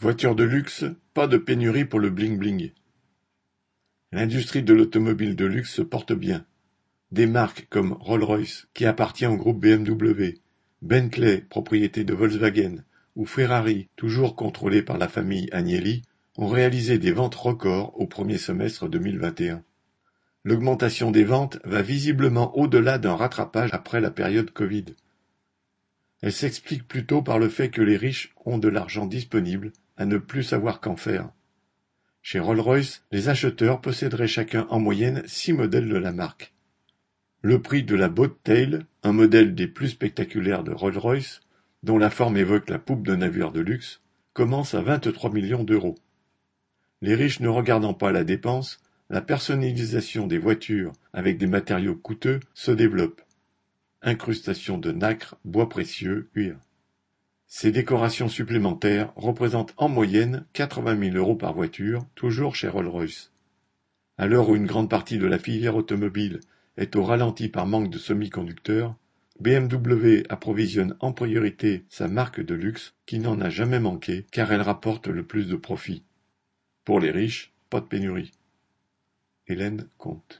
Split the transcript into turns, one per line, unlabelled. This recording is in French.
Voiture de luxe, pas de pénurie pour le bling-bling. L'industrie de l'automobile de luxe se porte bien. Des marques comme Rolls-Royce, qui appartient au groupe BMW, Bentley, propriété de Volkswagen, ou Ferrari, toujours contrôlée par la famille Agnelli, ont réalisé des ventes records au premier semestre 2021. L'augmentation des ventes va visiblement au-delà d'un rattrapage après la période Covid. Elle s'explique plutôt par le fait que les riches ont de l'argent disponible à ne plus savoir qu'en faire. Chez Rolls-Royce, les acheteurs posséderaient chacun en moyenne six modèles de la marque. Le prix de la Boat Tail, un modèle des plus spectaculaires de Rolls-Royce, dont la forme évoque la poupe d'un navire de luxe, commence à 23 millions d'euros. Les riches ne regardant pas la dépense, la personnalisation des voitures avec des matériaux coûteux se développe. Incrustation de nacre, bois précieux, cuir. Ces décorations supplémentaires représentent en moyenne 80 000 euros par voiture, toujours chez Rolls-Royce. À l'heure où une grande partie de la filière automobile est au ralenti par manque de semi-conducteurs, BMW approvisionne en priorité sa marque de luxe qui n'en a jamais manqué car elle rapporte le plus de profit. Pour les riches, pas de pénurie. Hélène Comte